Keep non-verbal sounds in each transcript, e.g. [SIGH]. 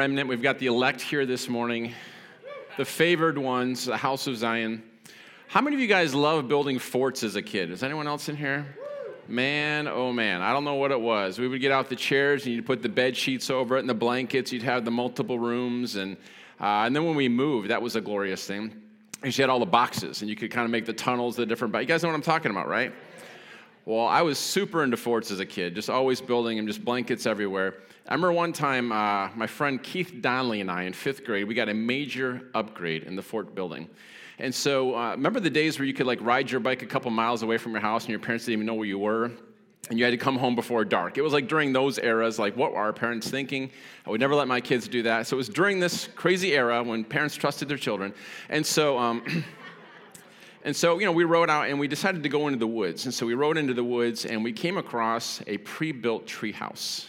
remnant. We've got the elect here this morning, the favored ones, the house of Zion. How many of you guys love building forts as a kid? Is anyone else in here? Man, oh man, I don't know what it was. We would get out the chairs and you'd put the bed sheets over it and the blankets. You'd have the multiple rooms, and uh, and then when we moved, that was a glorious thing. Because you had all the boxes and you could kind of make the tunnels, the different. But you guys know what I'm talking about, right? Well, I was super into forts as a kid, just always building them, just blankets everywhere. I remember one time, uh, my friend Keith Donnelly and I in fifth grade, we got a major upgrade in the fort building. And so, uh, remember the days where you could like ride your bike a couple miles away from your house and your parents didn't even know where you were? And you had to come home before dark. It was like during those eras, like what were our parents thinking? I would never let my kids do that. So it was during this crazy era when parents trusted their children. And so, um, [CLEARS THROAT] and so, you know, we rode out and we decided to go into the woods. And so we rode into the woods and we came across a pre built treehouse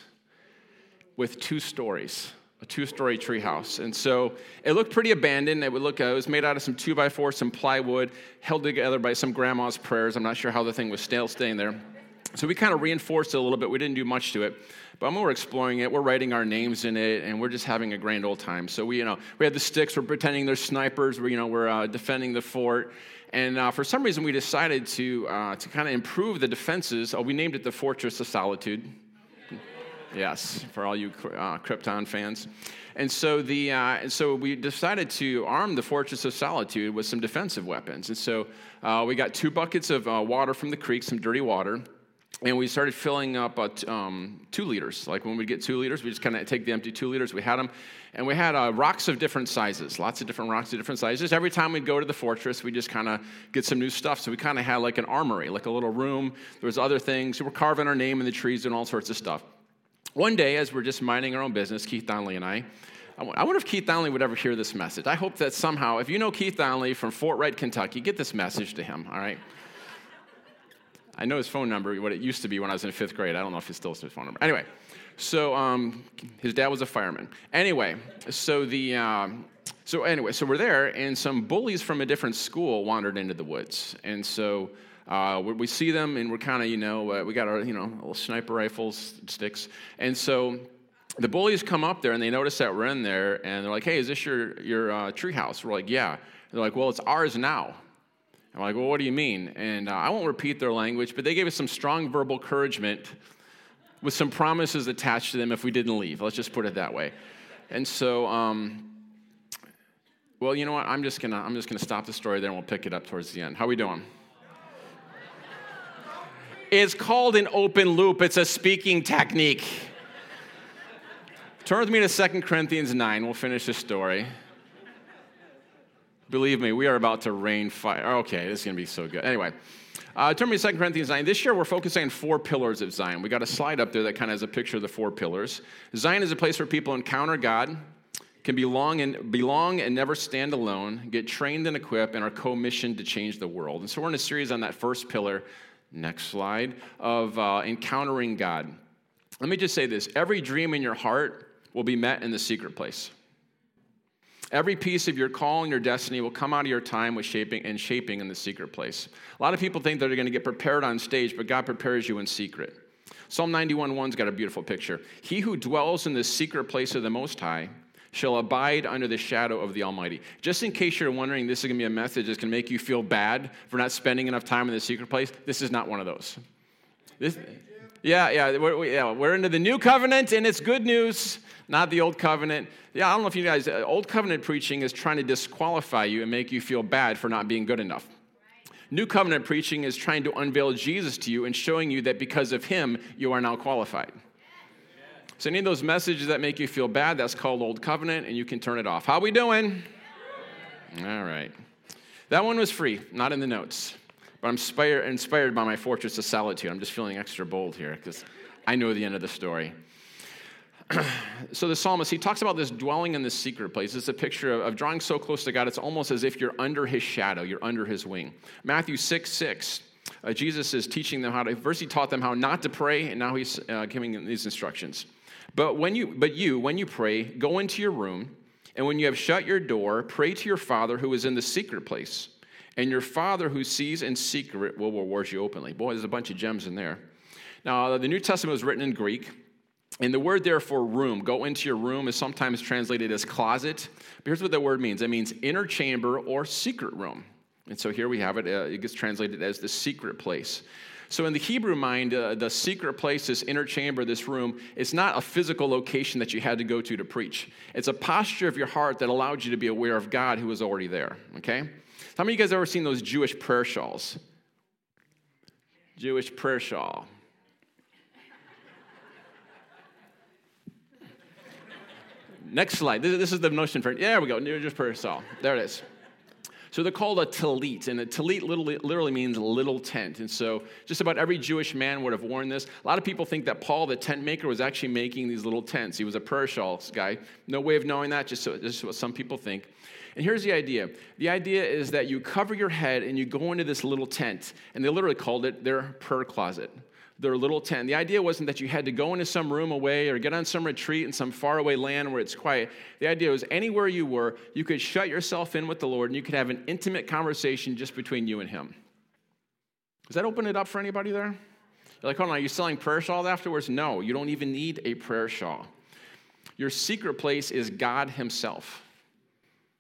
with two stories a two-story treehouse, and so it looked pretty abandoned. It would look. Uh, it was made out of some two by four, some plywood, held together by some grandma's prayers. I'm not sure how the thing was still staying there. So we kind of reinforced it a little bit. We didn't do much to it, but we're exploring it, we're writing our names in it, and we're just having a grand old time. So we, you know, we had the sticks. We're pretending they're snipers. We're, you know, we're uh, defending the fort. And uh, for some reason, we decided to uh, to kind of improve the defenses. Oh, we named it the Fortress of Solitude. Yes, for all you uh, Krypton fans. And so, the, uh, so we decided to arm the Fortress of Solitude with some defensive weapons. And so uh, we got two buckets of uh, water from the creek, some dirty water, and we started filling up uh, um, two liters. Like when we get two liters, we just kind of take the empty two liters. We had them, and we had uh, rocks of different sizes, lots of different rocks of different sizes. Every time we'd go to the fortress, we just kind of get some new stuff. So we kind of had like an armory, like a little room. There was other things. We were carving our name in the trees and all sorts of stuff. One day, as we're just minding our own business, Keith Donnelly and I, I wonder if Keith Donnelly would ever hear this message. I hope that somehow, if you know Keith Donnelly from Fort Wright, Kentucky, get this message to him, all right? I know his phone number, what it used to be when I was in fifth grade. I don't know if he still his phone number. Anyway, so um, his dad was a fireman. Anyway, so the. Um, so anyway, so we're there, and some bullies from a different school wandered into the woods, and so uh, we see them, and we're kind of, you know, uh, we got our, you know, little sniper rifles, sticks. And so the bullies come up there, and they notice that we're in there, and they're like, hey, is this your, your uh, tree house? We're like, yeah. They're like, well, it's ours now. I'm like, well, what do you mean? And uh, I won't repeat their language, but they gave us some strong verbal encouragement with some promises attached to them if we didn't leave. Let's just put it that way. And so, um, well, you know what? I'm just gonna I'm just gonna stop the story there, and we'll pick it up towards the end. How are we doing? It's called an open loop, it's a speaking technique. Turn with me to 2 Corinthians 9. We'll finish the story. Believe me, we are about to rain fire. Okay, this is going to be so good. Anyway, uh, turn me to 2 Corinthians 9. This year we're focusing on four pillars of Zion. We got a slide up there that kind of has a picture of the four pillars. Zion is a place where people encounter God, can belong and belong and never stand alone, get trained and equipped, and are commissioned to change the world. And so we're in a series on that first pillar Next slide of uh, encountering God. Let me just say this every dream in your heart will be met in the secret place. Every piece of your call and your destiny will come out of your time with shaping and shaping in the secret place. A lot of people think that they're going to get prepared on stage, but God prepares you in secret. Psalm 91 1's got a beautiful picture. He who dwells in the secret place of the Most High shall abide under the shadow of the Almighty. Just in case you're wondering, this is going to be a message that's going to make you feel bad for not spending enough time in the secret place. This is not one of those. This, yeah, yeah we're, yeah, we're into the new covenant, and it's good news, not the old covenant. Yeah, I don't know if you guys, uh, old covenant preaching is trying to disqualify you and make you feel bad for not being good enough. New covenant preaching is trying to unveil Jesus to you and showing you that because of him, you are now qualified. So any of those messages that make you feel bad, that's called Old Covenant, and you can turn it off. How we doing? All right. That one was free, not in the notes. But I'm inspired, inspired by my fortress of solitude. I'm just feeling extra bold here because I know the end of the story. [CLEARS THROAT] so the psalmist, he talks about this dwelling in the secret place. It's a picture of, of, drawing so close to God, it's almost as if you're under his shadow, you're under his wing. Matthew 6 6, uh, Jesus is teaching them how to, first he taught them how not to pray, and now he's uh, giving them these instructions. But when you but you when you pray, go into your room, and when you have shut your door, pray to your Father who is in the secret place. And your Father who sees in secret will reward you openly. Boy, there's a bunch of gems in there. Now, the New Testament was written in Greek. And the word there for room, go into your room, is sometimes translated as closet. But here's what that word means it means inner chamber or secret room. And so here we have it. Uh, it gets translated as the secret place. So in the Hebrew mind, uh, the secret place, this inner chamber, this room, it's not a physical location that you had to go to to preach. It's a posture of your heart that allowed you to be aware of God who was already there. Okay? How many of you guys ever seen those Jewish prayer shawls? Jewish prayer shawl. Next slide. This, is the notion for, yeah, we go, Jewish prayer shawl. There it is. So they're called a talit, and a talit literally, literally, means little tent. And so just about every Jewish man would have worn this. A lot of people think that Paul, the tent maker, was actually making these little tents. He was a prayer shawl guy. No way of knowing that, just, so, just what some people think. And here's the idea the idea is that you cover your head and you go into this little tent, and they literally called it their prayer closet their little tent. The idea wasn't that you had to go into some room away or get on some retreat in some faraway land where it's quiet. The idea was anywhere you were, you could shut yourself in with the Lord and you could have an intimate conversation just between you and Him. Does that open it up for anybody there? You're like, hold on, are you selling prayer shawl afterwards? No, you don't even need a prayer shawl. Your secret place is God Himself.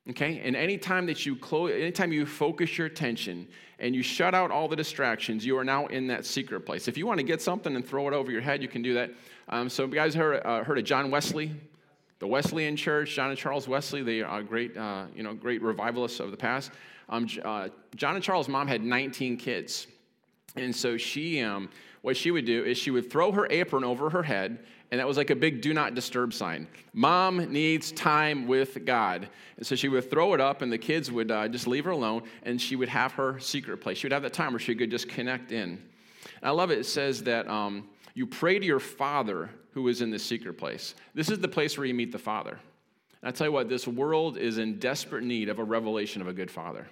Okay? And anytime that you close, anytime you focus your attention and you shut out all the distractions, you are now in that secret place. If you want to get something and throw it over your head, you can do that. Um, so, you guys heard, uh, heard of John Wesley, the Wesleyan Church, John and Charles Wesley. They are great, uh, you know, great revivalists of the past. Um, uh, John and Charles' mom had 19 kids, and so she, um, what she would do is she would throw her apron over her head and that was like a big do not disturb sign. Mom needs time with God. And so she would throw it up, and the kids would uh, just leave her alone, and she would have her secret place. She would have that time where she could just connect in. And I love it. It says that um, you pray to your Father who is in the secret place. This is the place where you meet the Father. And I tell you what, this world is in desperate need of a revelation of a good Father.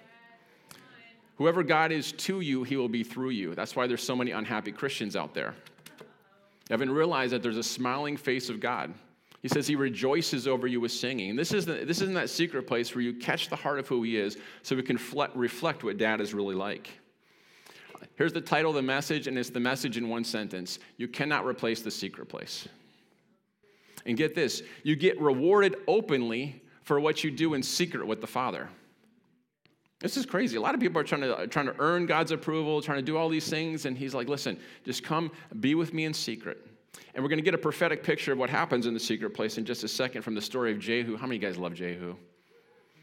Whoever God is to you, he will be through you. That's why there's so many unhappy Christians out there haven't realized that there's a smiling face of God. He says he rejoices over you with singing. This, is the, this isn't that secret place where you catch the heart of who he is so we can reflect what dad is really like. Here's the title of the message, and it's the message in one sentence You cannot replace the secret place. And get this you get rewarded openly for what you do in secret with the Father. This is crazy. A lot of people are trying to, trying to earn God's approval, trying to do all these things. And he's like, listen, just come be with me in secret. And we're going to get a prophetic picture of what happens in the secret place in just a second from the story of Jehu. How many of you guys love Jehu?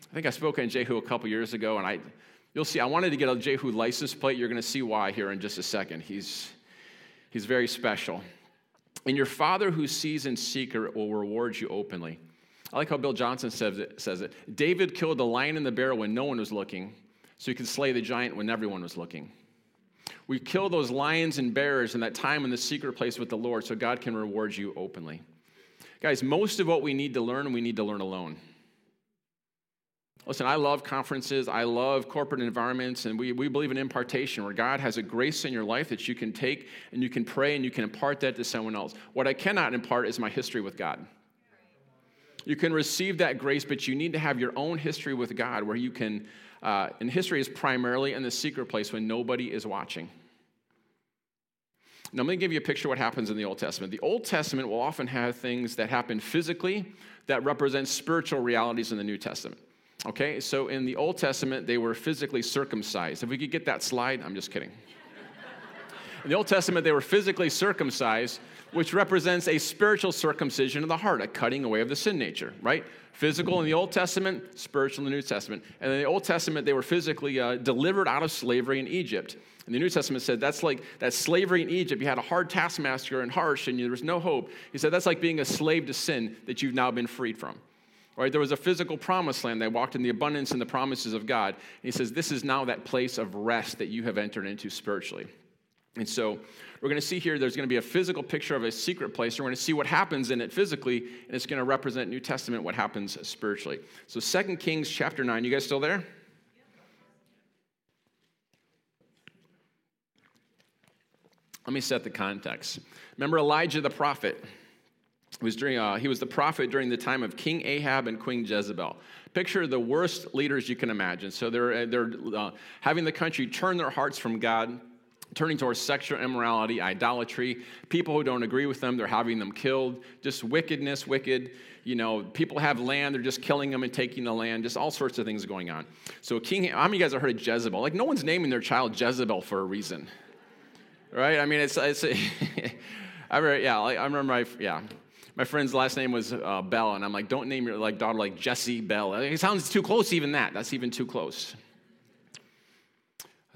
I think I spoke on Jehu a couple years ago, and I, you'll see, I wanted to get a Jehu license plate. You're going to see why here in just a second. He's, he's very special. And your father who sees in secret will reward you openly. I like how Bill Johnson says it, says it. David killed the lion and the bear when no one was looking, so he could slay the giant when everyone was looking. We kill those lions and bears in that time in the secret place with the Lord so God can reward you openly. Guys, most of what we need to learn, we need to learn alone. Listen, I love conferences. I love corporate environments, and we, we believe in impartation where God has a grace in your life that you can take and you can pray and you can impart that to someone else. What I cannot impart is my history with God. You can receive that grace, but you need to have your own history with God where you can, uh, and history is primarily in the secret place when nobody is watching. Now, I'm going to give you a picture of what happens in the Old Testament. The Old Testament will often have things that happen physically that represent spiritual realities in the New Testament. Okay, so in the Old Testament, they were physically circumcised. If we could get that slide, I'm just kidding. In the Old Testament, they were physically circumcised which represents a spiritual circumcision of the heart, a cutting away of the sin nature, right? Physical in the Old Testament, spiritual in the New Testament. And in the Old Testament, they were physically uh, delivered out of slavery in Egypt. And the New Testament said that's like that slavery in Egypt. You had a hard taskmaster and harsh, and there was no hope. He said that's like being a slave to sin that you've now been freed from. Right? There was a physical promised land. They walked in the abundance and the promises of God. And he says, This is now that place of rest that you have entered into spiritually. And so we're going to see here there's going to be a physical picture of a secret place. We're going to see what happens in it physically, and it's going to represent New Testament what happens spiritually. So Second Kings chapter 9. You guys still there? Let me set the context. Remember Elijah the prophet? Was during, uh, he was the prophet during the time of King Ahab and Queen Jezebel. Picture the worst leaders you can imagine. So they're, they're uh, having the country turn their hearts from God turning towards sexual immorality, idolatry. People who don't agree with them, they're having them killed. Just wickedness, wicked. You know, people have land, they're just killing them and taking the land. Just all sorts of things going on. So, King, how many of you guys have heard of Jezebel? Like, no one's naming their child Jezebel for a reason, right? I mean, it's, it's [LAUGHS] I remember, yeah, like, I remember, my, yeah, my friend's last name was uh, Bell, and I'm like, don't name your like daughter like Jessie Bell. It sounds too close, even that. That's even too close.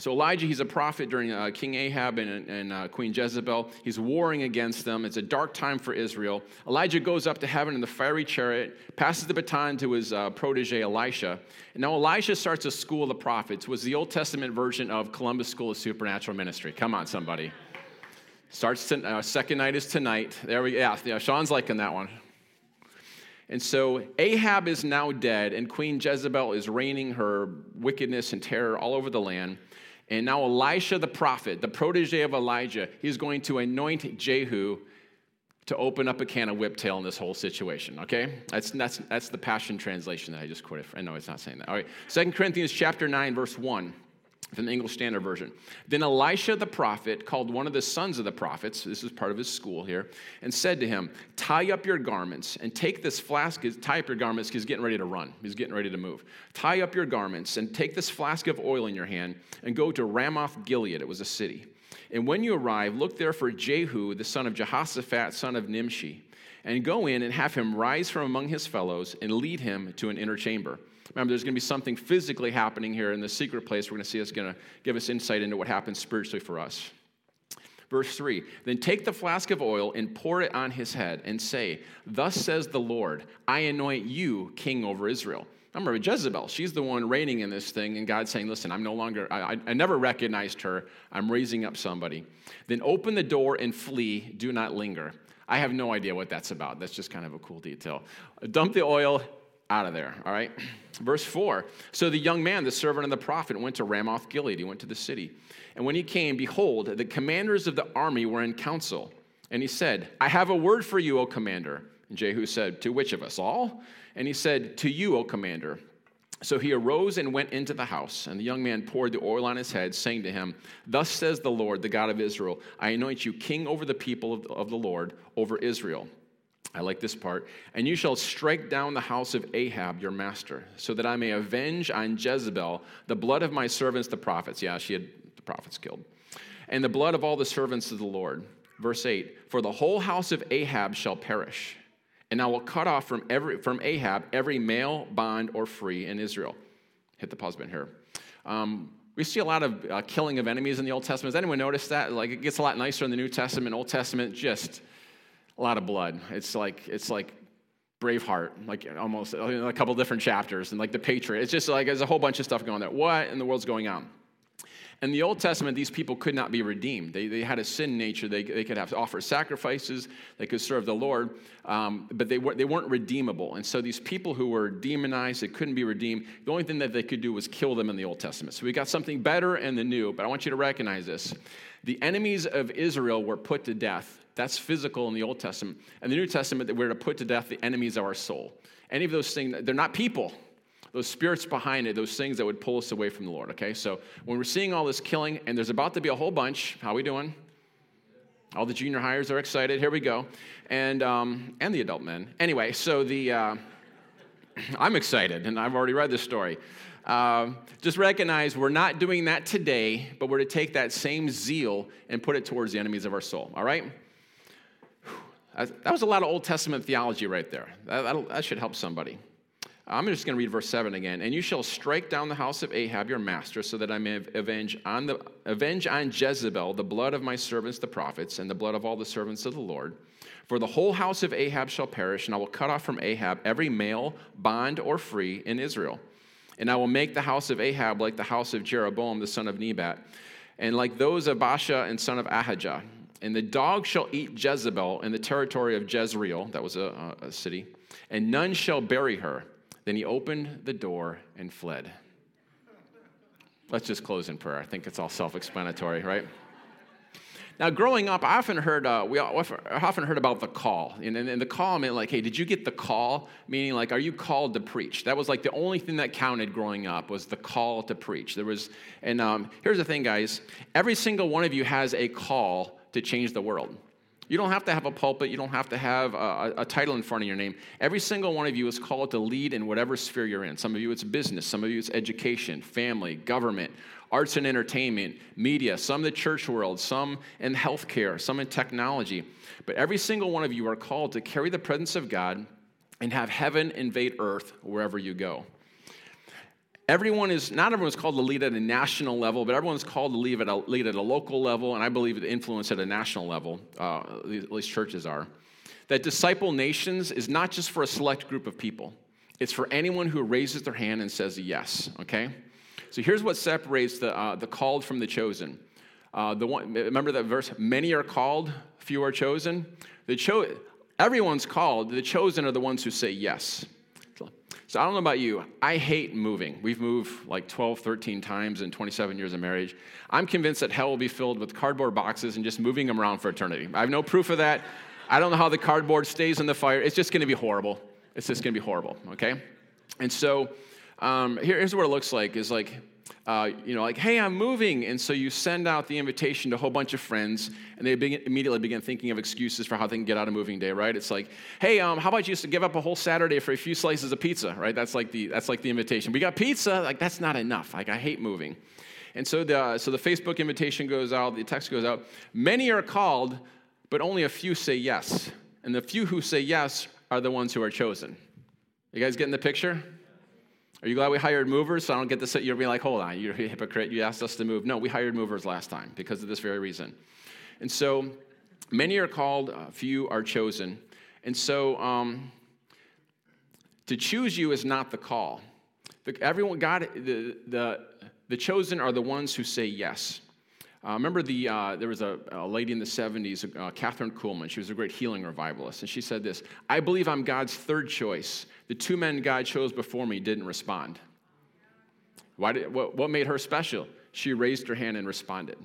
So Elijah, he's a prophet during uh, King Ahab and, and uh, Queen Jezebel. He's warring against them. It's a dark time for Israel. Elijah goes up to heaven in the fiery chariot, passes the baton to his uh, protege Elisha. And now Elisha starts a school of the prophets. Was the Old Testament version of Columbus School of Supernatural Ministry? Come on, somebody. Starts to, uh, second night is tonight. There we go. yeah, yeah. Sean's liking that one. And so Ahab is now dead, and Queen Jezebel is reigning her wickedness and terror all over the land. And now Elisha the prophet, the protege of Elijah, he's going to anoint Jehu to open up a can of whiptail in this whole situation. Okay, that's that's that's the Passion translation that I just quoted. I know it's not saying that. All right, Second Corinthians chapter nine, verse one from the English Standard Version. Then Elisha the prophet called one of the sons of the prophets, this is part of his school here, and said to him, Tie up your garments and take this flask, tie up your garments, because he's getting ready to run, he's getting ready to move. Tie up your garments and take this flask of oil in your hand and go to Ramoth Gilead, it was a city. And when you arrive, look there for Jehu, the son of Jehoshaphat, son of Nimshi, and go in and have him rise from among his fellows and lead him to an inner chamber. Remember, there's going to be something physically happening here in the secret place. We're going to see it's going to give us insight into what happens spiritually for us. Verse 3 Then take the flask of oil and pour it on his head and say, Thus says the Lord, I anoint you king over Israel. Remember, Jezebel, she's the one reigning in this thing, and God's saying, Listen, I'm no longer, I, I never recognized her. I'm raising up somebody. Then open the door and flee. Do not linger. I have no idea what that's about. That's just kind of a cool detail. Dump the oil, out of there, all right? Verse 4 So the young man, the servant of the prophet, went to Ramoth Gilead. He went to the city. And when he came, behold, the commanders of the army were in council. And he said, I have a word for you, O commander. And Jehu said, To which of us all? And he said, To you, O commander. So he arose and went into the house, and the young man poured the oil on his head, saying to him, Thus says the Lord, the God of Israel, I anoint you king over the people of, of the Lord, over Israel. I like this part. And you shall strike down the house of Ahab, your master, so that I may avenge on Jezebel the blood of my servants, the prophets. Yeah, she had the prophets killed. And the blood of all the servants of the Lord. Verse 8 For the whole house of Ahab shall perish, and I will cut off from, every, from Ahab every male, bond, or free in Israel. Hit the pause button here. Um, we see a lot of uh, killing of enemies in the Old Testament. Has anyone noticed that? Like, it gets a lot nicer in the New Testament. Old Testament, just a lot of blood. It's like it's like Braveheart, like almost a couple different chapters, and like the Patriot. It's just like there's a whole bunch of stuff going there. What in the world's going on? In the Old Testament, these people could not be redeemed. They, they had a sin nature. They, they could have to offer sacrifices. They could serve the Lord, um, but they, were, they weren't redeemable. And so these people who were demonized, they couldn't be redeemed. The only thing that they could do was kill them in the Old Testament. So we got something better in the New, but I want you to recognize this. The enemies of Israel were put to death that's physical in the Old Testament. And the New Testament, that we're to put to death the enemies of our soul. Any of those things, they're not people. Those spirits behind it, those things that would pull us away from the Lord, okay? So when we're seeing all this killing, and there's about to be a whole bunch, how we doing? All the junior hires are excited. Here we go. And, um, and the adult men. Anyway, so the, uh, [CLEARS THROAT] I'm excited, and I've already read this story. Uh, just recognize we're not doing that today, but we're to take that same zeal and put it towards the enemies of our soul, all right? That was a lot of Old Testament theology right there. That, should help somebody. I'm just going to read verse 7 again. And you shall strike down the house of Ahab, your master, so that I may avenge on, the, avenge on Jezebel the blood of my servants, the prophets, and the blood of all the servants of the Lord. For the whole house of Ahab shall perish, and I will cut off from Ahab every male, bond or free, in Israel. And I will make the house of Ahab like the house of Jeroboam, the son of Nebat, and like those of Baasha and son of Ahijah and the dog shall eat Jezebel in the territory of Jezreel, that was a, a city, and none shall bury her. Then he opened the door and fled. Let's just close in prayer. I think it's all self explanatory, right? Now, growing up, I often heard, uh, we often heard about the call. And, and, and, the call meant like, hey, did you get the call? Meaning like, are you called to preach? That was like the only thing that counted growing up was the call to preach. There was, and um, here's the thing, guys. Every single one of you has a call to change the world. You don't have to have a pulpit. You don't have to have a, a, title in front of your name. Every single one of you is called to lead in whatever sphere you're in. Some of you it's business, some of you it's education, family, government, arts and entertainment, media, some in the church world, some in healthcare, some in technology. But every single one of you are called to carry the presence of God and have heaven invade earth wherever you go. Everyone is, not everyone's called to lead at a national level, but everyone's called to lead at a, lead at a local level, and I believe to influence at a national level, uh, at least churches are. That disciple nations is not just for a select group of people, it's for anyone who raises their hand and says yes, okay? So here's what separates the, uh, the called from the chosen. Uh, the one, remember that verse? Many are called, few are chosen. The cho- everyone's called, the chosen are the ones who say yes. So I don't know about you. I hate moving. We've moved like 12, 13 times in 27 years of marriage. I'm convinced that hell will be filled with cardboard boxes and just moving them around for eternity. I have no proof of that. I don't know how the cardboard stays in the fire. It's just going to be horrible. It's just going to be horrible, okay? And so um, here, here's what it looks like is like uh, you know, like, hey, I'm moving. And so you send out the invitation to a whole bunch of friends, and they begin, immediately begin thinking of excuses for how they can get out of moving day, right? It's like, hey, um, how about you just give up a whole Saturday for a few slices of pizza, right? That's like the, that's like the invitation. We got pizza, like, that's not enough. Like, I hate moving. And so the, so the Facebook invitation goes out, the text goes out. Many are called, but only a few say yes. And the few who say yes are the ones who are chosen. You guys getting the picture? Are you glad we hired movers? So I don't get this. you're being like, hold on, you're a hypocrite. You asked us to move. No, we hired movers last time because of this very reason. And so many are called, few are chosen. And so um, to choose you is not the call. The, everyone, God, the, the, the chosen are the ones who say yes. Uh, remember, the, uh, there was a, a, lady in the 70s, uh, Kathryn Kuhlman. She was a great healing revivalist. And she said this I believe I'm God's third choice. The two men God chose before me didn't respond. Why did, what, what made her special? She raised her hand and responded.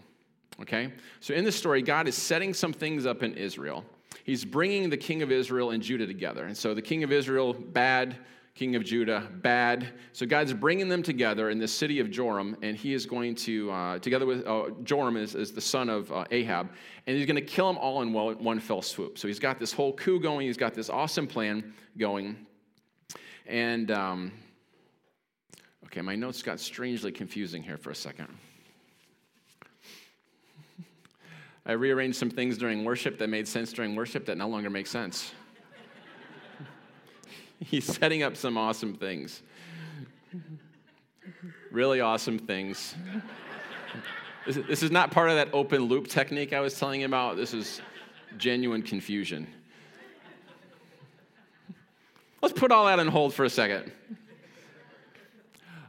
Okay? So in this story, God is setting some things up in Israel. He's bringing the king of Israel and Judah together. And so the king of Israel, bad king of Judah, bad. So God's bringing them together in the city of Joram, and he is going to, uh, together with uh, Joram is, is, the son of uh, Ahab, and he's going to kill them all in one, one fell swoop. So he's got this whole coup going, he's got this awesome plan going. And, um, okay, my notes got strangely confusing here for a second. I rearranged some things during worship that made sense during worship that no longer make sense. [LAUGHS] He's setting up some awesome things. Really awesome things. This is not part of that open loop technique I was telling you about. This is genuine confusion. Let's put all that on hold for a second.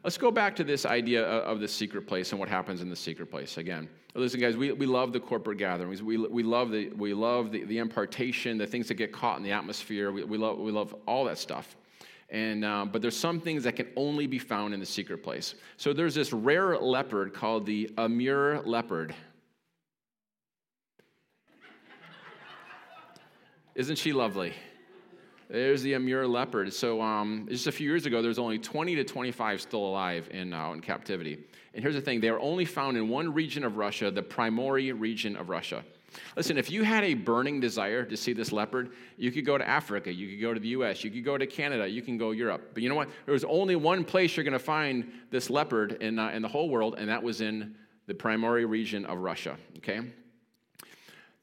Let's go back to this idea of the secret place and what happens in the secret place again. Listen, guys, we, we love the corporate gatherings. We, we love, the, we love the, the impartation, the things that get caught in the atmosphere. We, we, love, we love all that stuff. And, uh, but there's some things that can only be found in the secret place. So there's this rare leopard called the Amur leopard. Isn't she lovely? There's the Amur leopard. So um, just a few years ago, there's only 20 to 25 still alive in, uh, in captivity. And here's the thing they are only found in one region of Russia, the Primorye region of Russia. Listen, if you had a burning desire to see this leopard, you could go to Africa, you could go to the US, you could go to Canada, you can go Europe. But you know what? There's only one place you're going to find this leopard in, uh, in the whole world, and that was in the Primorye region of Russia, okay?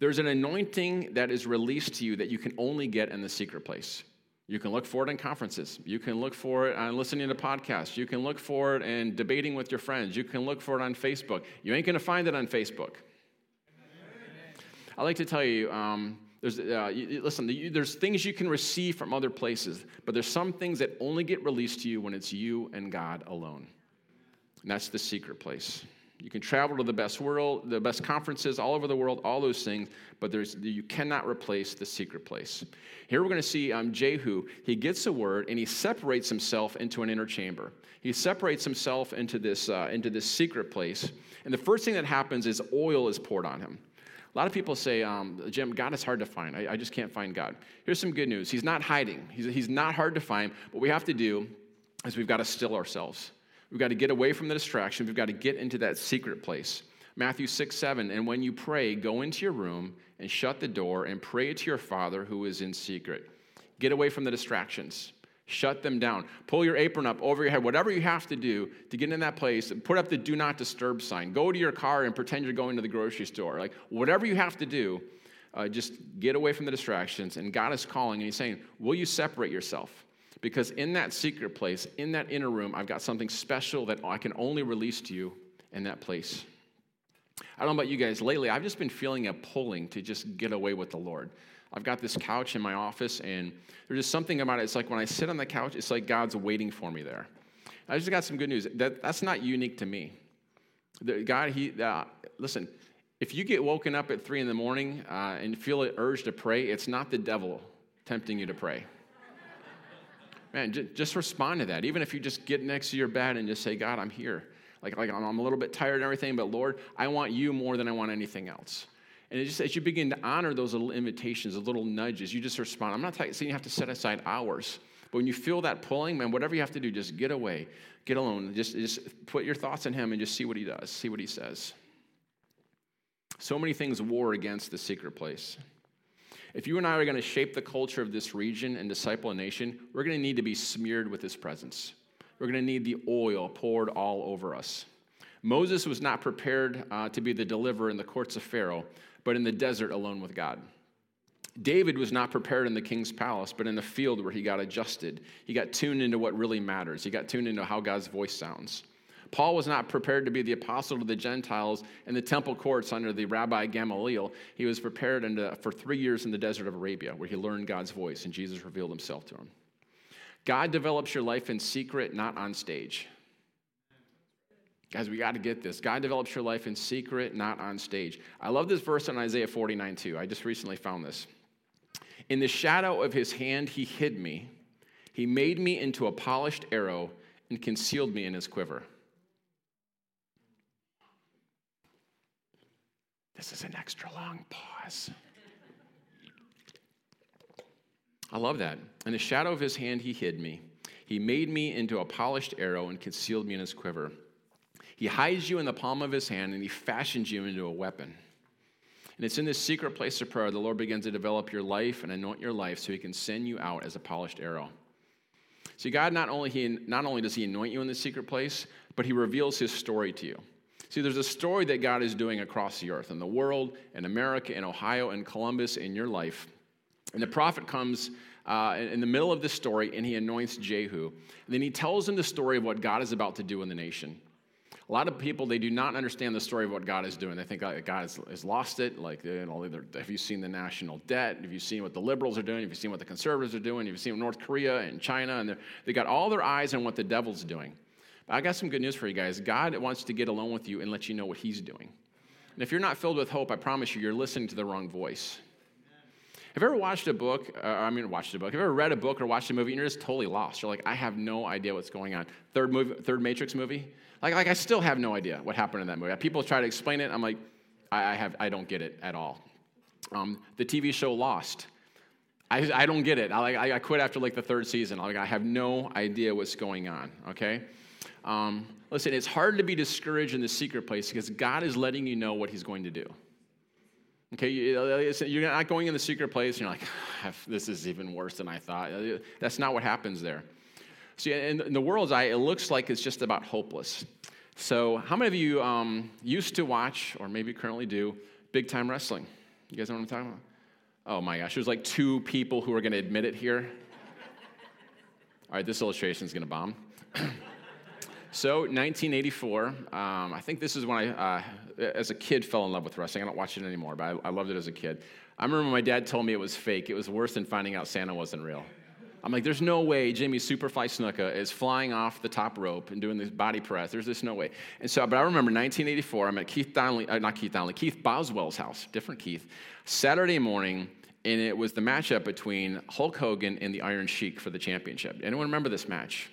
There's an anointing that is released to you that you can only get in the secret place. You can look for it in conferences. You can look for it on listening to podcasts. You can look for it in debating with your friends. You can look for it on Facebook. You ain't going to find it on Facebook. I like to tell you, um, there's, uh, you, listen, you, there's things you can receive from other places, but there's some things that only get released to you when it's you and God alone. And that's the secret place. You can travel to the best world, the best conferences all over the world, all those things, but there's, you cannot replace the secret place. Here we're going to see um, Jehu. He gets a word and he separates himself into an inner chamber. He separates himself into this, uh, into this secret place. And the first thing that happens is oil is poured on him. A lot of people say, um, Jim, God is hard to find. I, I, just can't find God. Here's some good news He's not hiding, he's, he's not hard to find. What we have to do is we've got to still ourselves. We've got to get away from the distraction. We've got to get into that secret place. Matthew 6, 7. And when you pray, go into your room and shut the door and pray to your Father who is in secret. Get away from the distractions. Shut them down. Pull your apron up over your head, whatever you have to do to get in that place. Put up the do not disturb sign. Go to your car and pretend you're going to the grocery store. Like, whatever you have to do, uh, just get away from the distractions. And God is calling and He's saying, Will you separate yourself? Because in that secret place, in that inner room, I've got something special that I can only release to you in that place. I don't know about you guys. Lately, I've just been feeling a pulling to just get away with the Lord. I've got this couch in my office, and there's just something about it. It's like when I sit on the couch, it's like God's waiting for me there. I just got some good news. That, that's not unique to me. The, God, He, uh, listen, if you get woken up at three in the morning uh, and feel an urge to pray, it's not the devil tempting you to pray. Man, j- just respond to that. Even if you just get next to your bed and just say, God, I'm here. Like, like I'm a little bit tired and everything, but Lord, I want you more than I want anything else. And just as you begin to honor those little invitations, those little nudges, you just respond. I'm not saying you have to set aside hours, but when you feel that pulling, man, whatever you have to do, just get away, get alone, just, just put your thoughts in Him and just see what He does, see what He says. So many things war against the secret place. If you and I are going to shape the culture of this region and disciple a nation, we're going to need to be smeared with His presence. We're going to need the oil poured all over us. Moses was not prepared uh, to be the deliverer in the courts of Pharaoh, but in the desert alone with God. David was not prepared in the king's palace, but in the field where he got adjusted. He got tuned into what really matters. He got tuned into how God's voice sounds. Paul was not prepared to be the apostle to the Gentiles in the temple courts under the Rabbi Gamaliel. He was prepared into, for three years in the desert of Arabia, where he learned God's voice and Jesus revealed himself to him. God develops your life in secret, not on stage. Guys, we got to get this. God develops your life in secret, not on stage. I love this verse in Isaiah 49 too. I just recently found this. In the shadow of his hand, he hid me. He made me into a polished arrow and concealed me in his quiver. This is an extra long pause. I love that. In the shadow of his hand, he hid me. He made me into a polished arrow and concealed me in his quiver. He hides you in the palm of his hand and he fashions you into a weapon. And it's in this secret place of prayer the Lord begins to develop your life and anoint your life so he can send you out as a polished arrow. See, God not only, he, not only does he anoint you in the secret place, but he reveals his story to you. See, there's a story that God is doing across the earth, in the world, in America, in Ohio, in Columbus, in your life. And the prophet comes uh, in the middle of this story and he anoints Jehu. And then he tells him the story of what God is about to do in the nation. A lot of people, they do not understand the story of what God is doing. They think God has, has lost it. Like, you know, have you seen the national debt? Have you seen what the liberals are doing? Have you seen what the conservatives are doing? Have you seen North Korea and China? And they got all their eyes on what the devil's doing. But I got some good news for you guys. God wants to get alone with you and let you know what he's doing. And if you're not filled with hope, I promise you, you're listening to the wrong voice. Have you ever watched a book? Uh, I mean, watched a book. Have you ever read a book or watched a movie and you're just totally lost? You're like, I have no idea what's going on. Third movie, third Matrix movie. Like, like I still have no idea what happened in that movie. People try to explain it. I'm like, I, I have, I don't get it at all. Um, the TV show Lost. I, I don't get it. I, I quit after like the third season. Like, I have no idea what's going on, okay? Um, listen, it's hard to be discouraged in the secret place because God is letting you know what He's going to do. Okay, you're not going in the secret place and you're like, [SIGHS] this is even worse than I thought. That's not what happens there. See, in, the world's eye, it looks like it's just about hopeless. So, how many of you um, used to watch, or maybe currently do, big time wrestling? You guys know what I'm talking about? Oh my gosh, there's like two people who are going to admit it here. [LAUGHS] All right, this illustration is going to bomb. [CLEARS THROAT] so, 1984, um, I think this is when I, uh, as a kid, fell in love with wrestling. I don't watch it anymore, but I, I loved it as a kid. I remember my dad told me it was fake. It was worse than finding out Santa wasn't real. I'm like, there's no way Jimmy Superfly Snuka is flying off the top rope and doing this body press. There's just no way. And so, but I remember 1984, I'm at Keith Donnelly, uh, not Keith Donnelly, Keith Boswell's house, different Keith, Saturday morning, and it was the matchup between Hulk Hogan and the Iron Sheik for the championship. Anyone remember this match?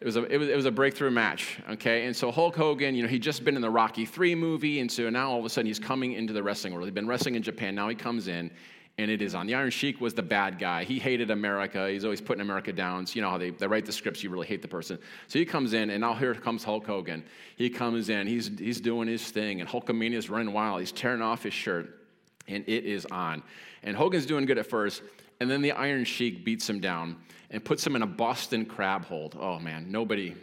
It was, a, it, was, it was a breakthrough match, okay? And so Hulk Hogan, you know, he'd just been in the Rocky 3 movie, and so now all of a sudden he's coming into the wrestling world. He'd been wrestling in Japan, now he comes in, and it is on. The Iron Sheik was the bad guy. He hated America. He's always putting America down. So you know how they, they write the scripts, you really hate the person. So he comes in, and now here comes Hulk Hogan. He comes in, he's, he's doing his thing, and Hulkamania's running wild. He's tearing off his shirt, and it is on. And Hogan's doing good at first, and then the Iron Sheik beats him down and puts him in a Boston crab hold. Oh man, nobody,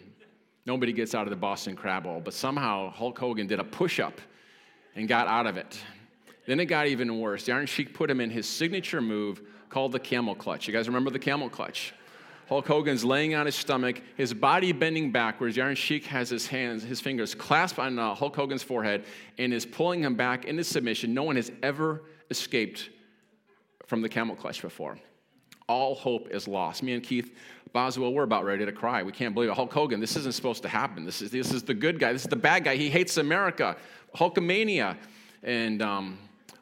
nobody gets out of the Boston crab hold. But somehow Hulk Hogan did a push up and got out of it. Then it got even worse. The Iron Sheik put him in his signature move called the camel clutch. You guys remember the camel clutch? Hulk Hogan's laying on his stomach, his body bending backwards. The Iron Sheik has his hands, his fingers clasped on uh, Hulk Hogan's forehead and is pulling him back into submission. No one has ever escaped from the camel clutch before. All hope is lost. Me and Keith Boswell, we're about ready to cry. We can't believe it. Hulk Hogan, this isn't supposed to happen. This is, this is the good guy. This is the bad guy. He hates America. Hulkamania. And um,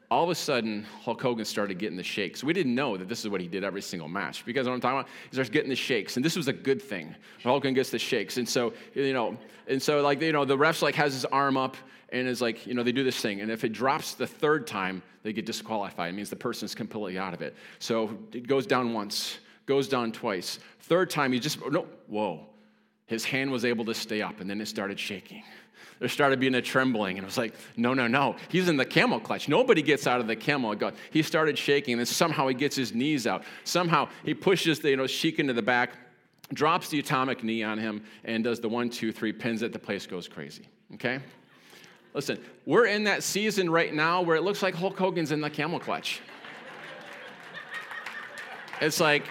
all of a sudden, Hulk Hogan started getting the shakes. We didn't know that this is what he did every single match. Because what I'm talking about, he starts getting the shakes, and this was a good thing. Hulk Hogan gets the shakes, and so you know, and so like you know, the refs like has his arm up, and is like you know they do this thing, and if it drops the third time, they get disqualified. It means the person's completely out of it. So it goes down once, goes down twice. Third time, he just no, whoa, his hand was able to stay up, and then it started shaking there started being a trembling. And it was like, no, no, no. He's in the camel clutch. Nobody gets out of the camel. God, He started shaking, and then somehow he gets his knees out. Somehow he pushes the you know, Sheik into the back, drops the atomic knee on him, and does the one, two, three, pins it. The place goes crazy. Okay? Listen, we're in that season right now where it looks like Hulk Hogan's in the camel clutch. It's like,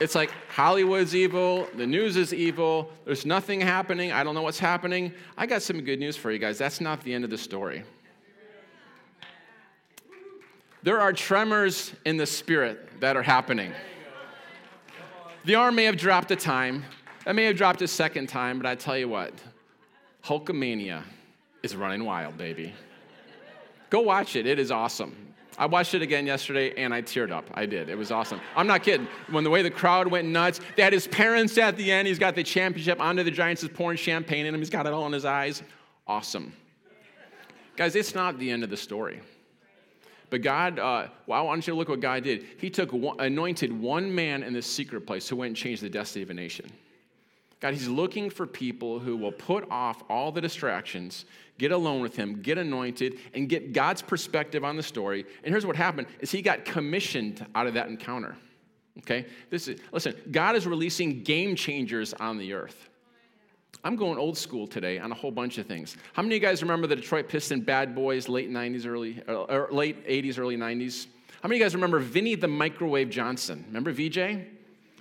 it's like Hollywood's evil, the news is evil, there's nothing happening, I don't know what's happening. I got some good news for you guys. That's not the end of the story. There are tremors in the spirit that are happening. The arm may have dropped a time, it may have dropped a second time, but I tell you what, Hulkamania is running wild, baby. Go watch it, it is awesome. I watched it again yesterday and I teared up. I did. It was awesome. I'm not kidding. When the way the crowd went nuts, they had his parents at the end. He's got the championship. Andre the Giant's is pouring champagne in him. He's got it all in his eyes. Awesome. Guys, it's not the end of the story. But God, uh, well, I want you to look what God did. He took one, anointed one man in the secret place who went and changed the destiny of a nation. God, He's looking for people who will put off all the distractions, get alone with Him, get anointed, and get God's perspective on the story. And here's what happened: is He got commissioned out of that encounter. Okay, this is listen. God is releasing game changers on the earth. I'm going old school today on a whole bunch of things. How many of you guys remember the Detroit Piston Bad Boys, late 90s, early, or uh, er, late 80s, early 90s? How many of you guys remember Vinnie the Microwave Johnson? Remember VJ?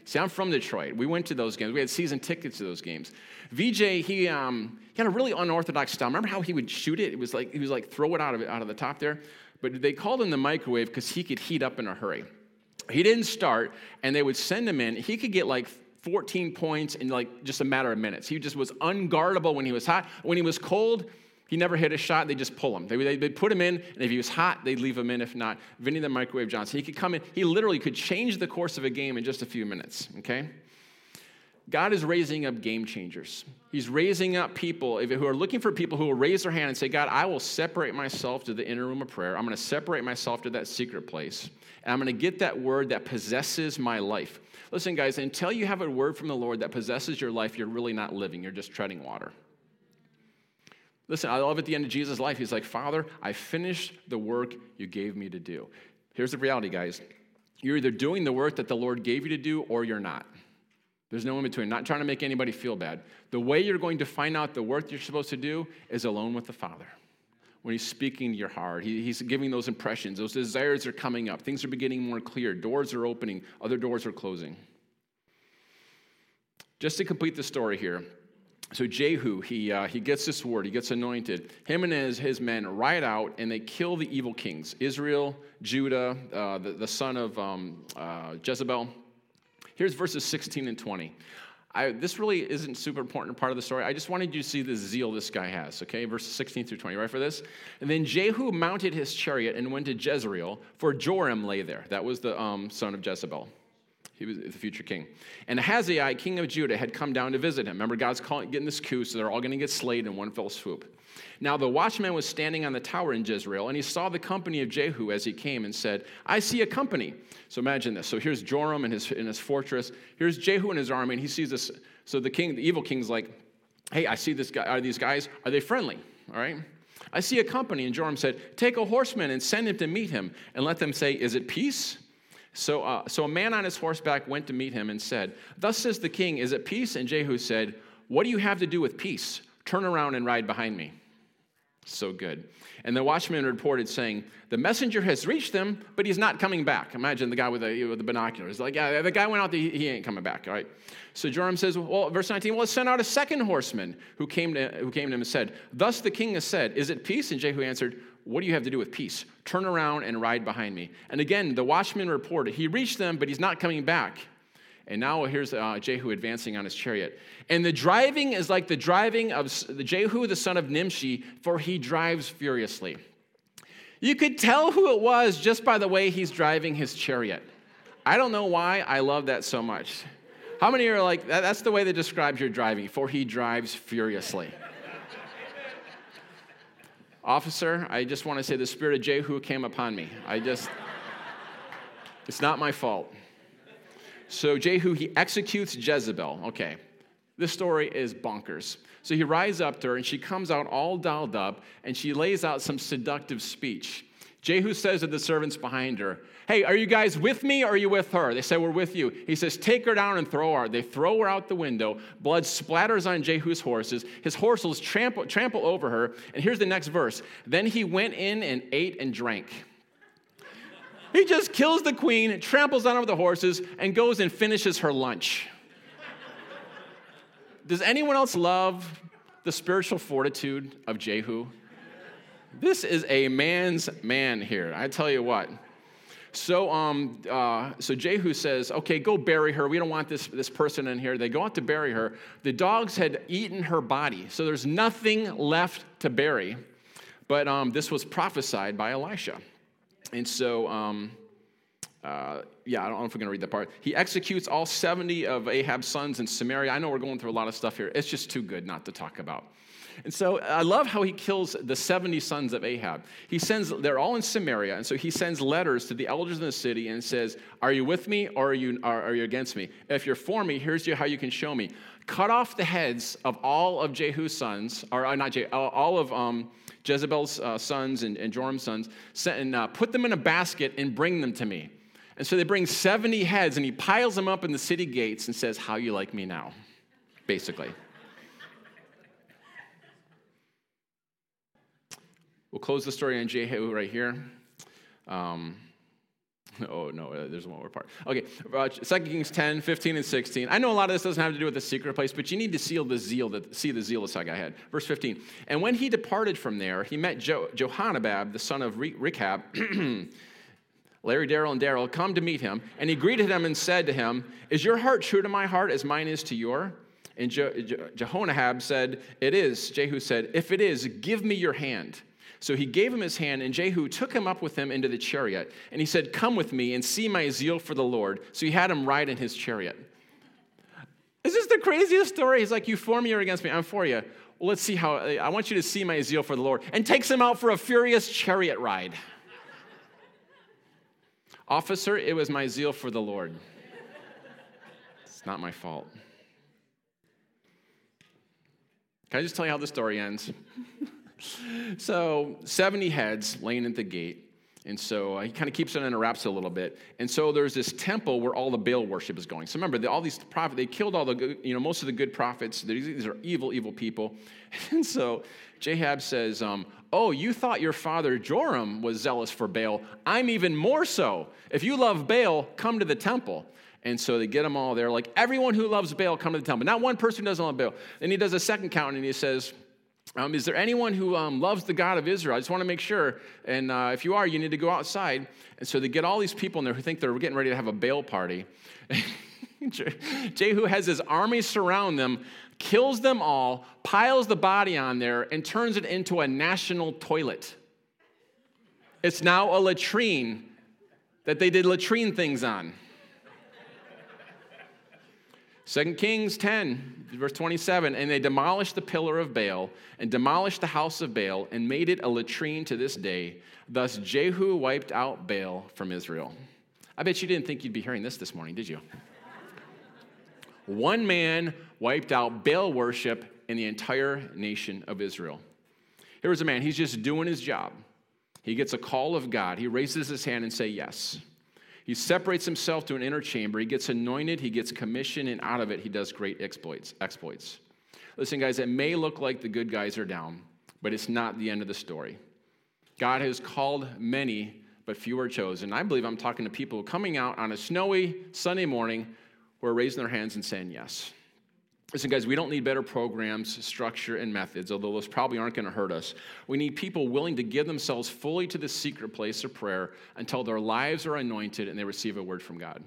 See, I'm from Detroit. We went to those games. We had season tickets to those games. VJ, he, um, he had a really unorthodox style. Remember how he would shoot it? It was like he was like throw it out of it, out of the top there. But they called him the microwave because he could heat up in a hurry. He didn't start, and they would send him in. He could get like 14 points in like just a matter of minutes. He just was unguardable when he was hot. When he was cold, he never hit a shot. They just pull him. They, they, would put him in, and if he was hot, they'd leave him in. If not, Vinnie the Microwave Johnson. He could come in. He literally could change the course of a game in just a few minutes, okay? God is raising up game changers. He's raising up people who are looking for people who will raise their hand and say, God, I will separate myself to the inner room of prayer. I'm going to separate myself to that secret place. And I'm going to get that word that possesses my life. Listen, guys, until you have a word from the Lord that possesses your life, you're really not living. You're just treading water. Listen, I love at the end of Jesus' life, he's like, Father, I finished the work you gave me to do. Here's the reality, guys. You're either doing the work that the Lord gave you to do or you're not. There's no in between. Not trying to make anybody feel bad. The way you're going to find out the work you're supposed to do is alone with the Father. When He's speaking to your heart, he, He's giving those impressions. Those desires are coming up. Things are beginning more clear. Doors are opening, other doors are closing. Just to complete the story here, so Jehu, he, uh, he gets this word, he gets anointed. Him and his, his men ride out and they kill the evil kings Israel, Judah, uh, the, the son of um, uh, Jezebel. Here's verses 16 and 20. I, this really isn't super important part of the story. I just wanted you to see the zeal this guy has, okay? Verses 16 through 20, right for this? And then Jehu mounted his chariot and went to Jezreel, for Joram lay there. That was the um, son of Jezebel. He was the future king. And Ahaziah, king of Judah, had come down to visit him. Remember, God's calling, getting this coup, so they're all going to get slayed in one fell swoop. Now the watchman was standing on the tower in Jezreel, and he saw the company of Jehu as he came and said, I see a company. So imagine this. So here's Joram in his, in his fortress. Here's Jehu and his army, and he sees this. So the king, the evil king's like, Hey, I see this guy. Are these guys, are they friendly? All right. I see a company. And Joram said, Take a horseman and send him to meet him, and let them say, Is it peace? So, uh, so a man on his horseback went to meet him and said, Thus says the king, Is it peace? And Jehu said, What do you have to do with peace? Turn around and ride behind me. So good. And the watchman reported, saying, The messenger has reached them, but he's not coming back. Imagine the guy with the, with the binoculars. Like, yeah, the guy went out, he ain't coming back, all right? So Joram says, Well, verse 19, well, let's send out a second horseman who came, to, who came to him and said, Thus the king has said, Is it peace? And Jehu answered, What do you have to do with peace? Turn around and ride behind me. And again, the watchman reported, He reached them, but he's not coming back. And now here's uh, Jehu advancing on his chariot. And the driving is like the driving of Jehu, the son of Nimshi, for he drives furiously. You could tell who it was just by the way he's driving his chariot. I don't know why I love that so much. How many are like, that's the way they describe your driving, for he drives furiously. Officer, I just want to say the spirit of Jehu came upon me. I just, it's not my fault. So Jehu, he executes Jezebel. Okay, this story is bonkers. So he rides up to her, and she comes out all dolled up, and she lays out some seductive speech. Jehu says to the servants behind her, Hey, are you guys with me or are you with her? They say, We're with you. He says, Take her down and throw her. They throw her out the window. Blood splatters on Jehu's horses. His horses trample, trample over her. And here's the next verse Then he went in and ate and drank. He just kills the queen, tramples on over the horses, and goes and finishes her lunch. Does anyone else love the spiritual fortitude of Jehu? This is a man's man here. I tell you what. So, um, uh, so Jehu says, "Okay, go bury her. We don't want this this person in here." They go out to bury her. The dogs had eaten her body, so there's nothing left to bury. But um, this was prophesied by Elisha. And so, um, uh, yeah, I don't know if we're going to read that part. He executes all 70 of Ahab's sons in Samaria. I know we're going through a lot of stuff here. It's just too good not to talk about. And so I love how he kills the 70 sons of Ahab. He sends, they're all in Samaria, and so he sends letters to the elders in the city and says, Are you with me or are you, are, are you against me? If you're for me, here's how you can show me. Cut off the heads of all of Jehu's sons, or uh, not Jehu, all of um, Jezebel's uh, sons and, and Joram's sons, and uh, put them in a basket and bring them to me. And so they bring 70 heads, and he piles them up in the city gates and says, How you like me now? Basically. We'll close the story on Jehu right here. Um, [LAUGHS] Oh, no, uh, there's one more part. Okay, uh, 2 Kings 10, 15, and 16. I know a lot of this doesn't have to do with the secret place, but you need to seal the zeal that, see the zeal this guy had. Verse 15. And when he departed from there, he met jo- Jehonadab, the son of Re- Rechab, [CLEARS THROAT] Larry, Darrell, and Darrell, come to meet him. And he greeted him and said to him, Is your heart true to my heart as mine is to your? And Je- Je- Jehonahab said, It is. Jehu said, If it is, give me your hand. So he gave him his hand, and Jehu took him up with him into the chariot. And he said, Come with me and see my zeal for the Lord. So he had him ride in his chariot. Is this the craziest story? He's like, You for me or against me? I'm for you. Well, let's see how, I want you to see my zeal for the Lord. And takes him out for a furious chariot ride. Officer, it was my zeal for the Lord. It's not my fault. Can I just tell you how the story ends? So 70 heads laying at the gate. And so uh, he kind of keeps it under wraps a little bit. And so there's this temple where all the Baal worship is going. So remember, the, all these prophets, they killed all the, good, you know, most of the good prophets. These, these are evil, evil people. [LAUGHS] And so Jahab says, um, Oh, you thought your father Joram was zealous for Baal. I'm even more so. If you love Baal, come to the temple. And so they get them all there. Like, everyone who loves Baal, come to the temple. Not one person doesn't love Baal. And he does a second count and he says, um, is there anyone who um, loves the God of Israel? I just want to make sure. And uh, if you are, you need to go outside. And so they get all these people in there who think they're getting ready to have a Baal party. [LAUGHS] Jehu has his army surround them, kills them all, piles the body on there, and turns it into a national toilet. It's now a latrine that they did latrine things on. 2 Kings 10, verse 27, and they demolished the pillar of Baal and demolished the house of Baal and made it a latrine to this day. Thus Jehu wiped out Baal from Israel. I bet you didn't think you'd be hearing this this morning, did you? One man wiped out Baal worship in the entire nation of Israel. Here was a man, he's just doing his job. He gets a call of God. He raises his hand and say yes. He separates himself to an inner chamber. He gets anointed, he gets commissioned, and out of it, he does great exploits. exploits. Listen, guys, it may look like the good guys are down, but it's not the end of the story. God has called many, but few are chosen. I believe I'm talking to people coming out on a snowy Sunday morning who are raising their hands and saying yes. Listen, guys, we don't need better programs, structure, and methods, although those probably aren't going to hurt us. We need people willing to give themselves fully to the secret place of prayer until their lives are anointed and they receive a word from God.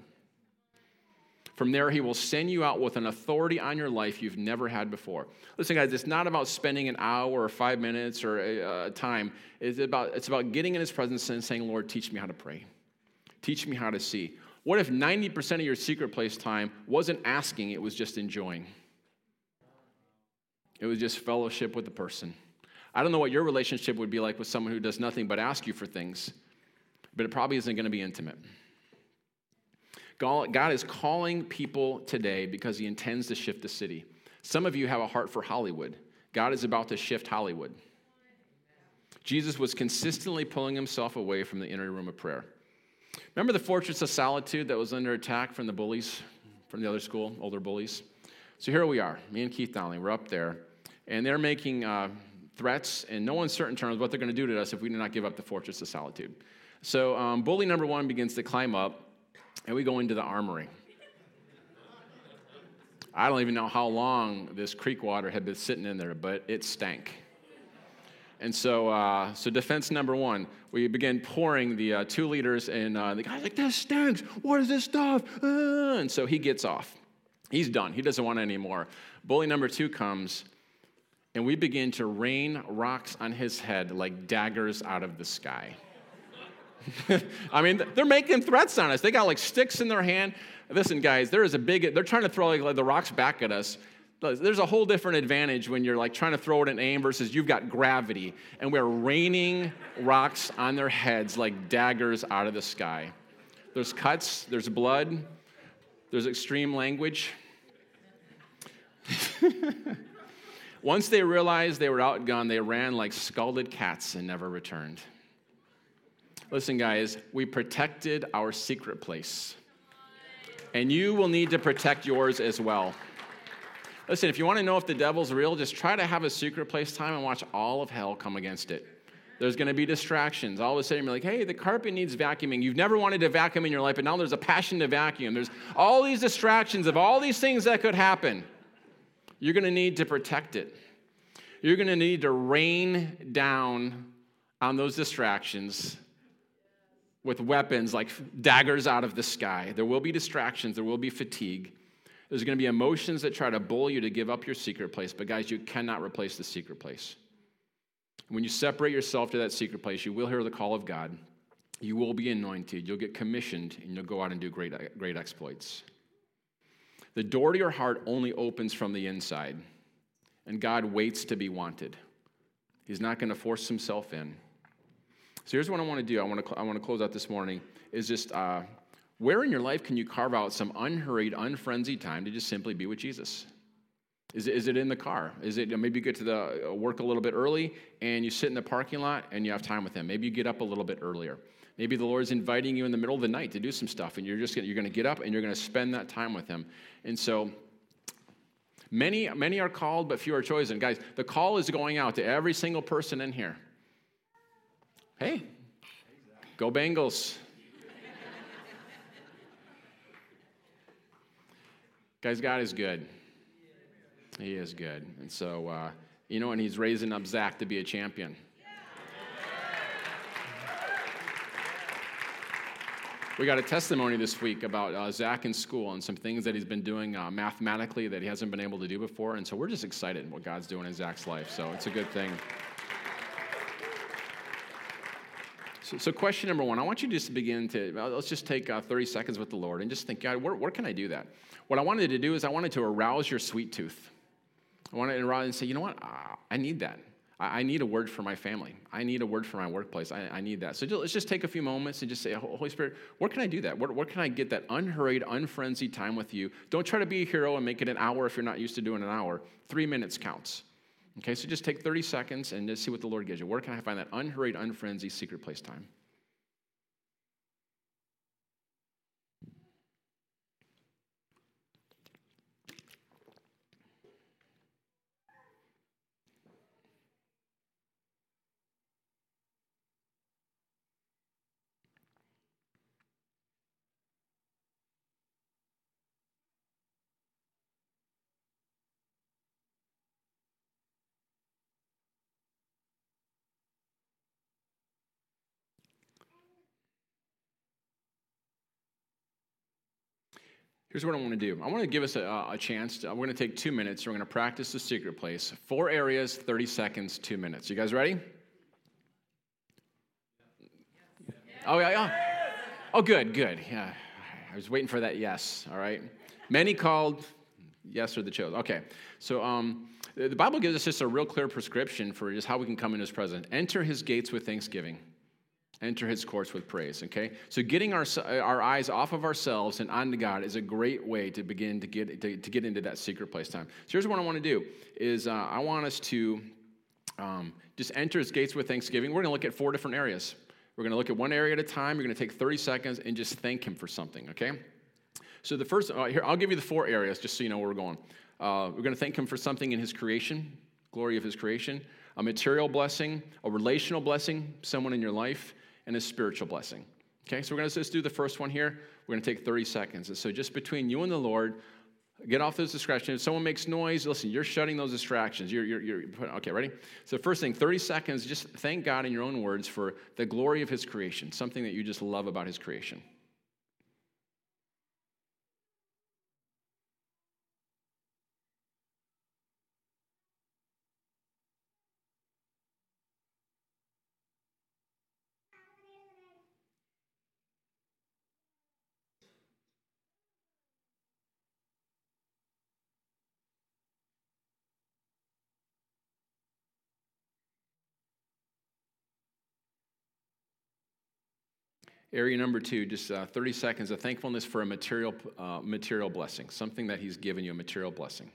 From there, He will send you out with an authority on your life you've never had before. Listen, guys, it's not about spending an hour or five minutes or a, a time. It's about, it's about getting in His presence and saying, Lord, teach me how to pray. Teach me how to see. What if 90% of your secret place time wasn't asking, it was just enjoying? It was just fellowship with the person. I don't know what your relationship would be like with someone who does nothing but ask you for things, but it probably isn't going to be intimate. God is calling people today because he intends to shift the city. Some of you have a heart for Hollywood. God is about to shift Hollywood. Jesus was consistently pulling himself away from the inner room of prayer. Remember the fortress of solitude that was under attack from the bullies from the other school, older bullies? So here we are, me and Keith Donnelly, we're up there, and they're making uh, threats in no uncertain terms what they're going to do to us if we do not give up the fortress of solitude. So um, bully number one begins to climb up, and we go into the armory. I don't even know how long this creek water had been sitting in there, but it stank. And so, uh, so defense number one, we begin pouring the uh, two liters, and uh, the guy's like, "This stinks. What is this stuff?" Uh, and so he gets off. He's done. He doesn't want any more. Bully number two comes, and we begin to rain rocks on his head like daggers out of the sky. [LAUGHS] I mean, they're making threats on us. They got like sticks in their hand. Listen, guys, there is a big, they're trying to throw like the rocks back at us. There's a whole different advantage when you're like trying to throw it in aim versus you've got gravity. And we're raining rocks on their heads like daggers out of the sky. There's cuts, there's blood, there's extreme language. [LAUGHS] Once they realized they were outgunned, they ran like scalded cats and never returned. Listen, guys, we protected our secret place. And you will need to protect yours as well. Listen, if you want to know if the devil's real, just try to have a secret place time and watch all of hell come against it. There's going to be distractions. All of a sudden, you're like, hey, the carpet needs vacuuming. You've never wanted to vacuum in your life, but now there's a passion to vacuum. There's all these distractions of all these things that could happen. You're going to need to protect it. You're going to need to rain down on those distractions with weapons like daggers out of the sky. There will be distractions, there will be fatigue. There's going to be emotions that try to bully you to give up your secret place, but guys, you cannot replace the secret place. When you separate yourself to that secret place, you will hear the call of God. You will be anointed. You'll get commissioned, and you'll go out and do great, great exploits. The door to your heart only opens from the inside, and God waits to be wanted. He's not going to force himself in. So here's what I want to do. I want to, I want to close out this morning is just uh, where in your life can you carve out some unhurried, unfrenzied time to just simply be with Jesus? Is it, is it in the car? Is it maybe you get to the uh, work a little bit early and you sit in the parking lot and you have time with him? Maybe you get up a little bit earlier. Maybe the Lord's inviting you in the middle of the night to do some stuff and you're just gonna, you're going to get up and you're going to spend that time with him. And so many many are called but few are chosen. Guys, the call is going out to every single person in here. Hey, go Bengals. Guys, God is good. He is good. And so, uh, you know, and he's raising up Zach to be a champion. We got a testimony this week about uh, Zach in school and some things that he's been doing uh, mathematically that he hasn't been able to do before. And so we're just excited what God's doing in Zach's life. So it's a good thing. So, so, question number one, I want you just to begin to, let's just take uh, 30 seconds with the Lord and just think, God, where, where can I do that? What I wanted to do is I wanted to arouse your sweet tooth. I wanted to arouse and say, you know what? I need that. I need a word for my family. I need a word for my workplace. I, I need that. So just, let's just take a few moments and just say, Holy Spirit, where can I do that? Where, where can I get that unhurried, unfrenzied time with you? Don't try to be a hero and make it an hour if you're not used to doing an hour. Three minutes counts. Okay, so just take 30 seconds and just see what the Lord gives you. Where can I find that unhurried, unfrenzied secret place time? Here's what I want to do. I want to give us a, a chance. To, we're going to take two minutes. We're going to practice the secret place. Four areas, 30 seconds, two minutes. You guys ready? Oh, yeah, yeah. Oh, good, good. Yeah. I was waiting for that yes. All right. Many called, yes or the chosen. Okay. So um, the Bible gives us just a real clear prescription for just how we can come in his presence. Enter his gates with thanksgiving enter his courts with praise okay? So getting our, our eyes off of ourselves and onto god is a great way to begin to get to, to get into that secret place time. So here's what i want to do is uh, i want us to um, just enter his gates with thanksgiving. We're going to look at four different areas. We're going to look at one area at a time. You're going to take 30 seconds and just thank him for something okay? So the first uh, here i'll give you the four areas just so you know where we're going. Uh, we're going to thank him for something in his creation glory of his creation a material blessing a relational blessing someone in your life and a spiritual blessing. Okay, so we're going to just do the first one here. We're going to take 30 seconds. And so just between you and the Lord, get off those distractions. If someone makes noise, listen, you're shutting those distractions. You're, you're, you're, okay, ready? So, first thing, 30 seconds, just thank God in your own words for the glory of His creation, something that you just love about His creation. Area number two, just uh, 30 seconds of thankfulness for a material, uh, material blessing, something that He's given you, a material blessing.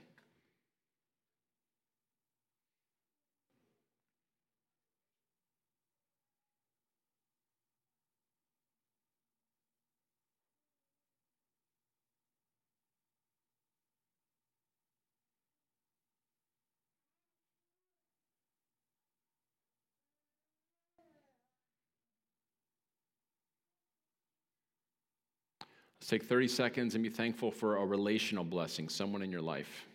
Take 30 seconds and be thankful for a relational blessing, someone in your life.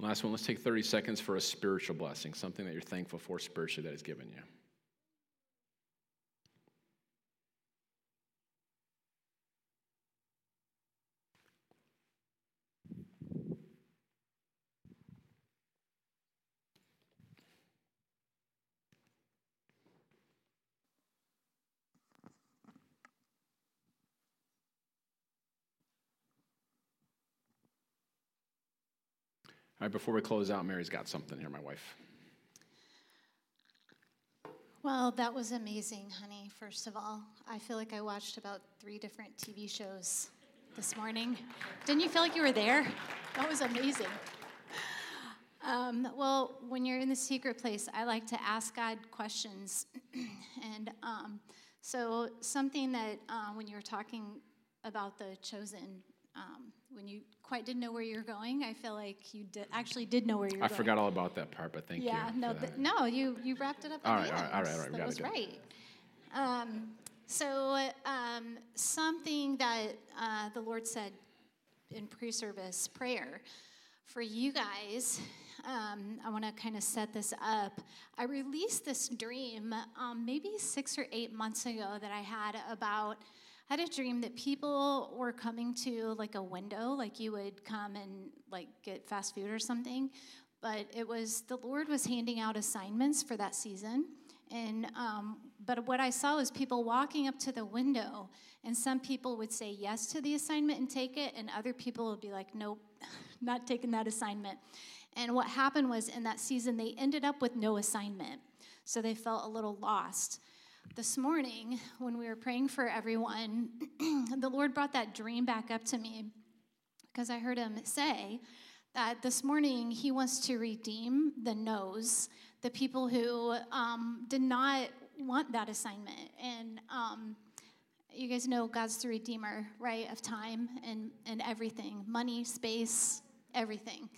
Last one, let's take 30 seconds for a spiritual blessing, something that you're thankful for spiritually that He's given you. All right, before we close out, Mary's got something here, my wife. Well, that was amazing, honey. First of all, I feel like I watched about three different TV shows this morning. Didn't you feel like you were there? That was amazing. Um, well, when you're in the secret place, I like to ask God questions. [CLEARS THROAT] and um, so, something that uh, when you were talking about the chosen, um, when you quite didn't know where you're going. I feel like you did, actually did know where you're I going. I forgot all about that part, but thank yeah, you. Yeah, no, no, you you wrapped it up. All right, all right, all right, all right, That was right. Um, so um, something that uh, the Lord said in pre service prayer. For you guys, um, I want to kind of set this up. I released this dream um, maybe six or eight months ago that I had about. I had a dream that people were coming to like a window, like you would come and like get fast food or something. But it was the Lord was handing out assignments for that season. And um, but what I saw was people walking up to the window, and some people would say yes to the assignment and take it, and other people would be like, nope, [LAUGHS] not taking that assignment. And what happened was in that season, they ended up with no assignment. So they felt a little lost. This morning, when we were praying for everyone, [CLEARS THROAT] the Lord brought that dream back up to me because I heard him say that this morning he wants to redeem the no's, the people who um, did not want that assignment. And um, you guys know God's the redeemer, right, of time and, and everything money, space, everything.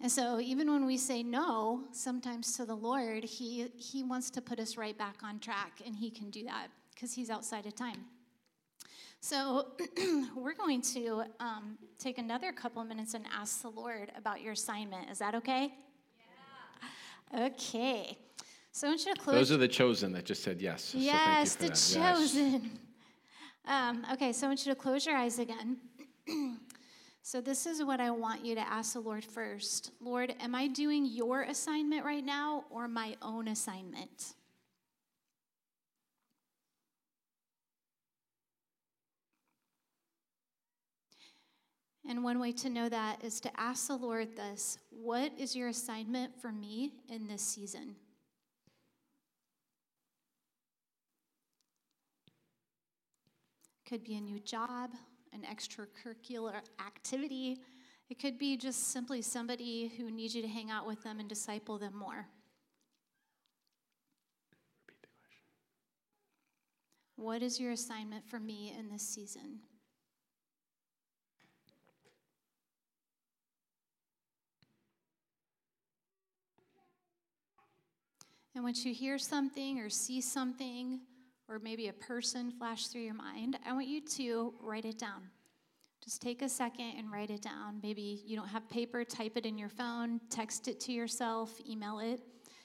And so even when we say no, sometimes to the Lord, he, he wants to put us right back on track, and He can do that because He's outside of time. So [CLEARS THROAT] we're going to um, take another couple of minutes and ask the Lord about your assignment. Is that okay? Yeah. Okay. So I want you to close. Those are the chosen that just said yes. Yes, so the chosen. Yes. Um, okay, so I want you to close your eyes again. [CLEARS THROAT] So, this is what I want you to ask the Lord first Lord, am I doing your assignment right now or my own assignment? And one way to know that is to ask the Lord this What is your assignment for me in this season? Could be a new job, an extracurricular activity. It could be just simply somebody who needs you to hang out with them and disciple them more. Repeat the question. What is your assignment for me in this season? And once you hear something or see something, or maybe a person flash through your mind, I want you to write it down. Just take a second and write it down. Maybe you don't have paper, type it in your phone, text it to yourself, email it.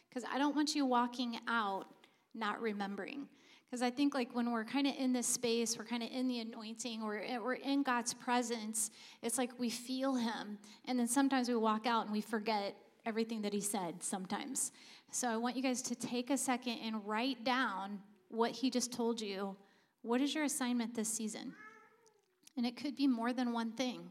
Because I don't want you walking out not remembering. Because I think, like, when we're kind of in this space, we're kind of in the anointing, we're, eh, we're in God's presence, it's like we feel Him. And then sometimes we walk out and we forget everything that He said sometimes. So I want you guys to take a second and write down what he just told you. What is your assignment this season? And it could be more than one thing.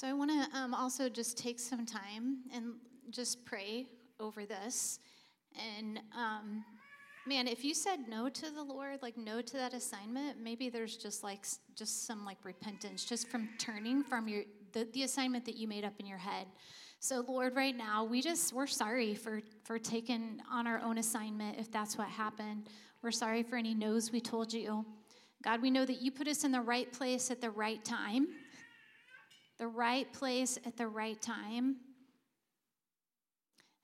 So I want to um, also just take some time and just pray over this. And um, man, if you said no to the Lord, like no to that assignment, maybe there's just like just some like repentance just from turning from your the, the assignment that you made up in your head. So Lord, right now, we just we're sorry for for taking on our own assignment if that's what happened. We're sorry for any no's we told you. God, we know that you put us in the right place at the right time. The right place at the right time.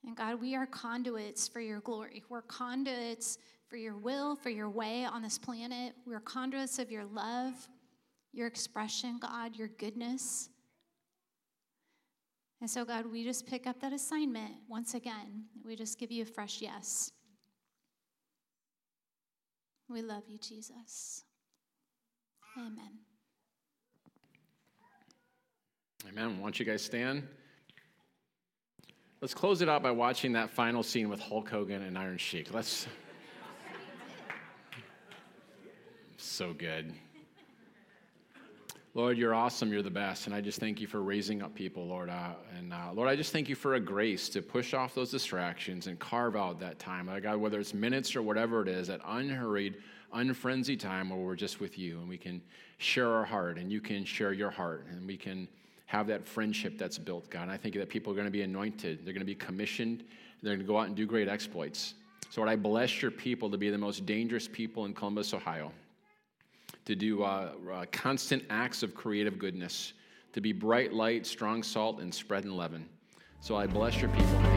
And God, we are conduits for your glory. We're conduits for your will, for your way on this planet. We're conduits of your love, your expression, God, your goodness. And so, God, we just pick up that assignment once again. We just give you a fresh yes. We love you, Jesus. Amen. Amen. Why don't you guys stand? Let's close it out by watching that final scene with Hulk Hogan and Iron Sheik. Let's. so good. Lord, you're awesome. You're the best. And I just thank you for raising up people, Lord. Uh, and uh, Lord, I just thank you for a grace to push off those distractions and carve out that time. Like God, whether it's minutes or whatever it is, that unhurried, unfrenzied time where we're just with you and we can share our heart and you can share your heart and we can have that friendship that's built, God. And I think that people are going to be anointed, they're going to be commissioned, they're going to go out and do great exploits. So, Lord, I bless your people to be the most dangerous people in Columbus, Ohio, to do uh, uh, constant acts of creative goodness, to be bright light, strong salt, and spreading leaven. So I bless your people